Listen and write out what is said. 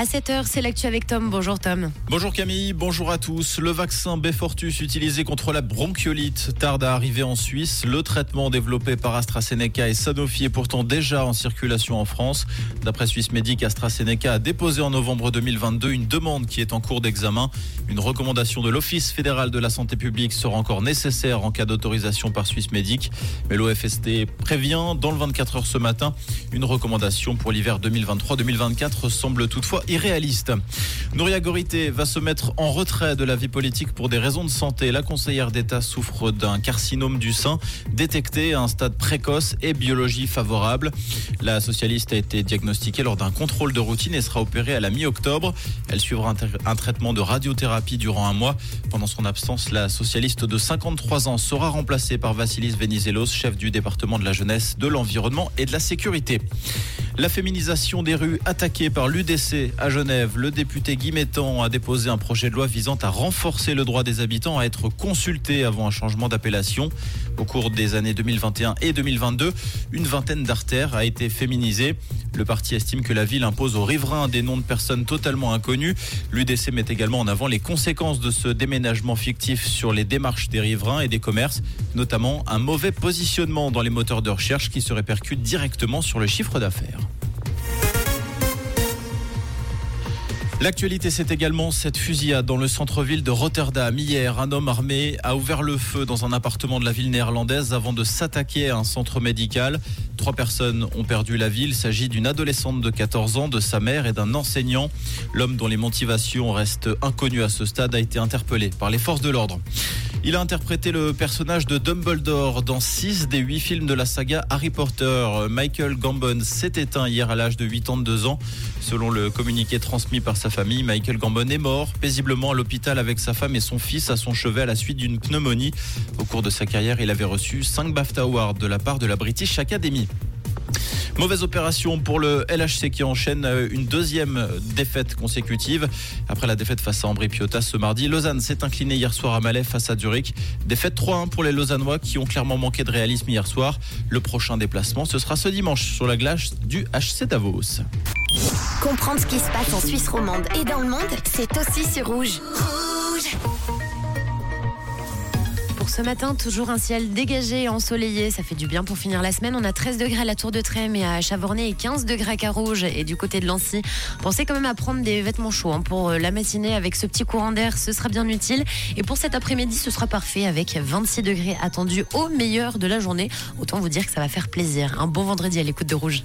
À 7h, c'est l'actu avec Tom. Bonjour Tom. Bonjour Camille, bonjour à tous. Le vaccin Befortus utilisé contre la bronchiolite tarde à arriver en Suisse. Le traitement développé par AstraZeneca et Sanofi est pourtant déjà en circulation en France. D'après Suisse Medic, AstraZeneca a déposé en novembre 2022 une demande qui est en cours d'examen. Une recommandation de l'Office fédéral de la santé publique sera encore nécessaire en cas d'autorisation par Suisse Medic. Mais l'OFST prévient dans le 24 heures ce matin, une recommandation pour l'hiver 2023-2024 semble toutefois irréaliste. Nouria Gorité va se mettre en retrait de la vie politique pour des raisons de santé. La conseillère d'État souffre d'un carcinome du sein détecté à un stade précoce et biologie favorable. La socialiste a été diagnostiquée lors d'un contrôle de routine et sera opérée à la mi-octobre. Elle suivra un, traitement de radiothérapie durant un mois. Pendant son absence, la socialiste de 53 ans sera remplacée par Vassilis Venizelos, chef du département de la jeunesse, de l'environnement et de la sécurité. La féminisation des rues attaquée par l'UDC à Genève. Le député Guy a déposé un projet de loi visant à renforcer le droit des habitants à être consultés avant un changement d'appellation. Au cours des années 2021 et 2022, une vingtaine d'artères a été féminisée. Le parti estime que la ville impose aux riverains des noms de personnes totalement inconnues. L'UDC met également en avant les conséquences de ce déménagement fictif sur les démarches des riverains et des commerces, notamment un mauvais positionnement dans les moteurs de recherche qui se répercute directement sur le chiffre d'affaires. L'actualité, c'est également cette fusillade dans le centre-ville de Rotterdam. Hier, un homme armé a ouvert le feu dans un appartement de la ville néerlandaise avant de s'attaquer à un centre médical. Trois personnes ont perdu la vie. Il s'agit d'une adolescente de 14 ans, de sa mère et d'un enseignant. L'homme dont les motivations restent inconnues à ce stade a été interpellé par les forces de l'ordre. Il a interprété le personnage de Dumbledore dans 6 des 8 films de la saga Harry Potter. Michael Gambon s'est éteint hier à l'âge de 82 ans. Selon le communiqué transmis par sa famille, Michael Gambon est mort paisiblement à l'hôpital avec sa femme et son fils à son chevet à la suite d'une pneumonie. Au cours de sa carrière, il avait reçu 5 BAFTA Awards de la part de la British Academy. Mauvaise opération pour le LHC qui enchaîne euh, une deuxième défaite consécutive. Après la défaite face à Ambry Piotta ce mardi, Lausanne s'est incliné hier soir à Malais face à Zurich. Défaite 3-1 pour les Lausannois qui ont clairement manqué de réalisme hier soir. Le prochain déplacement, ce sera ce dimanche sur la glace du HC Davos. Comprendre ce qui se passe en Suisse romande et dans le monde, c'est aussi sur Rouge. Rouge ce matin, toujours un ciel dégagé et ensoleillé. Ça fait du bien pour finir la semaine. On a 13 degrés à la Tour de Trême et à Chavornay et 15 degrés à Carouge et du côté de Lancy. Pensez quand même à prendre des vêtements chauds hein, pour euh, la matinée avec ce petit courant d'air. Ce sera bien utile. Et pour cet après-midi, ce sera parfait avec 26 degrés attendus au meilleur de la journée. Autant vous dire que ça va faire plaisir. Un bon vendredi à l'écoute de Rouge.